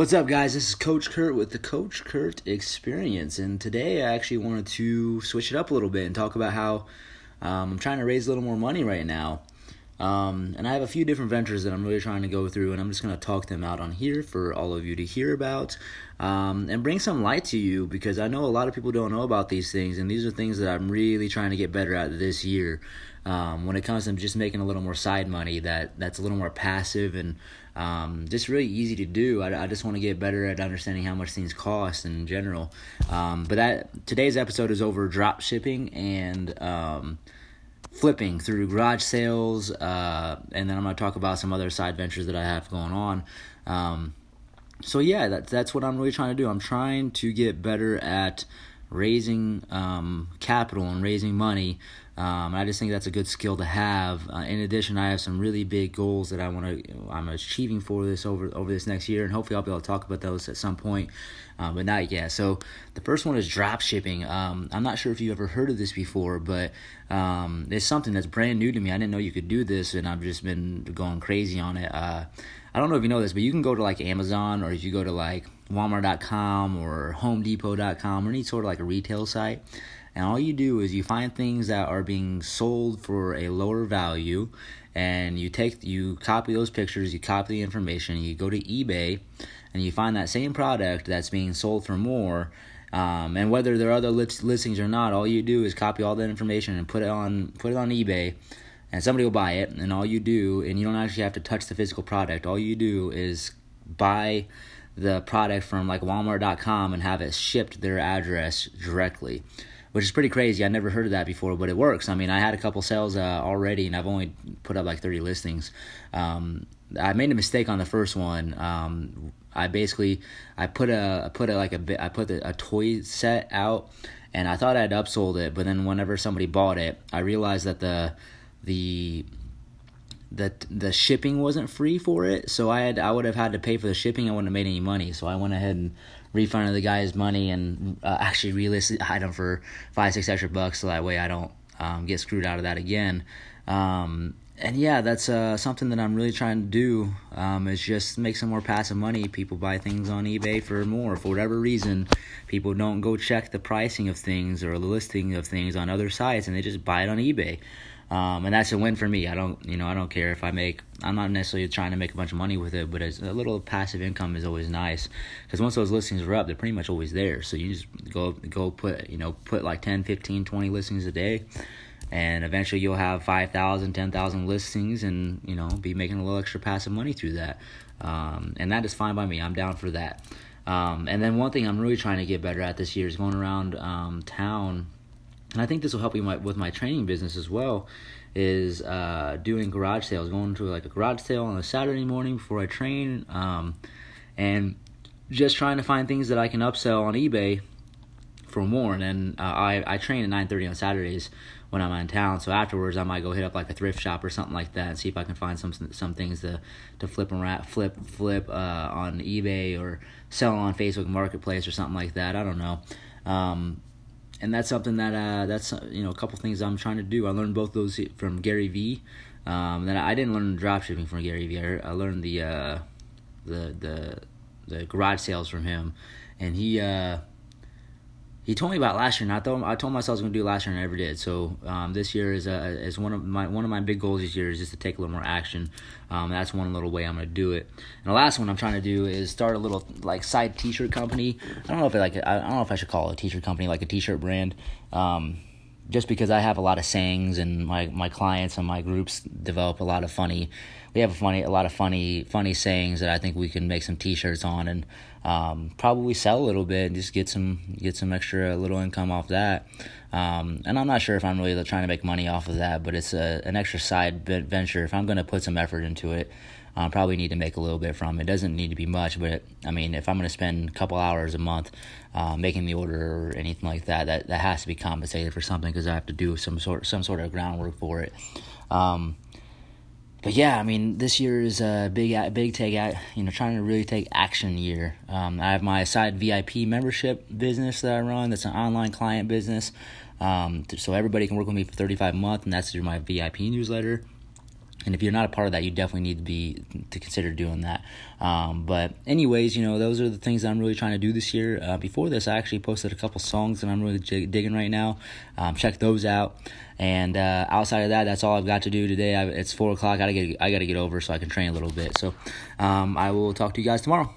What's up, guys? This is Coach Kurt with the Coach Kurt Experience, and today I actually wanted to switch it up a little bit and talk about how um, I'm trying to raise a little more money right now. Um, and I have a few different ventures that I'm really trying to go through, and I'm just going to talk them out on here for all of you to hear about um, and bring some light to you because I know a lot of people don't know about these things, and these are things that I'm really trying to get better at this year. Um, when it comes to just making a little more side money that that's a little more passive and um, just really easy to do. I, I just want to get better at understanding how much things cost in general. Um, but that today's episode is over drop shipping and um, flipping through garage sales, uh, and then I'm going to talk about some other side ventures that I have going on. Um, so yeah, that's that's what I'm really trying to do. I'm trying to get better at raising um, capital and raising money. Um, I just think that's a good skill to have. Uh, in addition, I have some really big goals that I want to I'm achieving for this over over this next year, and hopefully I'll be able to talk about those at some point, uh, but not yet. So the first one is drop shipping. Um, I'm not sure if you ever heard of this before, but um, it's something that's brand new to me. I didn't know you could do this, and I've just been going crazy on it. Uh, I don't know if you know this, but you can go to like Amazon or if you go to like Walmart.com or HomeDepot.com or any sort of like a retail site. And all you do is you find things that are being sold for a lower value and you take you copy those pictures, you copy the information, you go to eBay and you find that same product that's being sold for more um, and whether there are other listings or not, all you do is copy all that information and put it on put it on eBay and somebody will buy it and all you do and you don't actually have to touch the physical product. All you do is buy the product from like walmart.com and have it shipped their address directly which is pretty crazy. I never heard of that before but it works. I mean i had a couple sales uh, already and i've only put up like 30 listings. Um, i made a mistake on the first one. Um, i basically i put a I put a like a i put a, a toy set out and i thought i'd upsold it but then whenever somebody bought it i realized that the the the the shipping wasn't free for it, so I had I would have had to pay for the shipping. I wouldn't have made any money, so I went ahead and refunded the guy's money and uh, actually relisted the item for five six extra bucks, so that way I don't um, get screwed out of that again. Um, and yeah, that's uh, something that I'm really trying to do. Um, is just make some more passive money. People buy things on eBay for more for whatever reason. People don't go check the pricing of things or the listing of things on other sites, and they just buy it on eBay. Um, and that's a win for me. I don't, you know, I don't care if I make. I'm not necessarily trying to make a bunch of money with it, but a little passive income is always nice because once those listings are up, they're pretty much always there. So you just go go put, you know, put like 10, 15, 20 listings a day, and eventually you'll have 5,000, 10,000 listings, and you know, be making a little extra passive money through that. Um, and that is fine by me. I'm down for that. Um, and then one thing I'm really trying to get better at this year is going around um, town and I think this will help me my, with my training business as well. Is uh, doing garage sales, going to like a garage sale on a Saturday morning before I train, um, and just trying to find things that I can upsell on eBay for more. And then uh, I I train at nine thirty on Saturdays when I'm in town. So afterwards, I might go hit up like a thrift shop or something like that and see if I can find some some things to to flip and wrap, flip flip uh, on eBay or sell on Facebook Marketplace or something like that. I don't know. Um, and that's something that uh, that's you know a couple things I'm trying to do. I learned both those from Gary Vee. Um, then I didn't learn dropshipping from Gary. I, I learned the uh, the the the garage sales from him, and he uh, he told me about last year, and I told I told myself I was going to do last year, and I never did. So um, this year is uh, is one of my one of my big goals this year is just to take a little more action. Um, that's one little way I'm going to do it. And the last one I'm trying to do is start a little like side T-shirt company. I don't know if it, like I don't know if I should call it a T-shirt company like a T-shirt brand. Um, just because I have a lot of sayings and my, my clients and my groups develop a lot of funny we have a funny a lot of funny funny sayings that I think we can make some t-shirts on and um, probably sell a little bit and just get some get some extra little income off that. Um, and I'm not sure if I'm really trying to make money off of that but it's a, an extra side venture. If I'm going to put some effort into it I probably need to make a little bit from it. Doesn't need to be much, but I mean, if I'm going to spend a couple hours a month uh, making the order or anything like that, that that has to be compensated for something because I have to do some sort some sort of groundwork for it. Um, but yeah, I mean, this year is a big, big take, you know, trying to really take action year. Um, I have my side VIP membership business that I run. That's an online client business. Um, so everybody can work with me for 35 a month, and that's through my VIP newsletter. And if you're not a part of that, you definitely need to be to consider doing that. Um, but anyways, you know those are the things I'm really trying to do this year. Uh, before this, I actually posted a couple songs that I'm really j- digging right now. Um, check those out. And uh, outside of that, that's all I've got to do today. I, it's four o'clock. I gotta get I gotta get over so I can train a little bit. So um, I will talk to you guys tomorrow.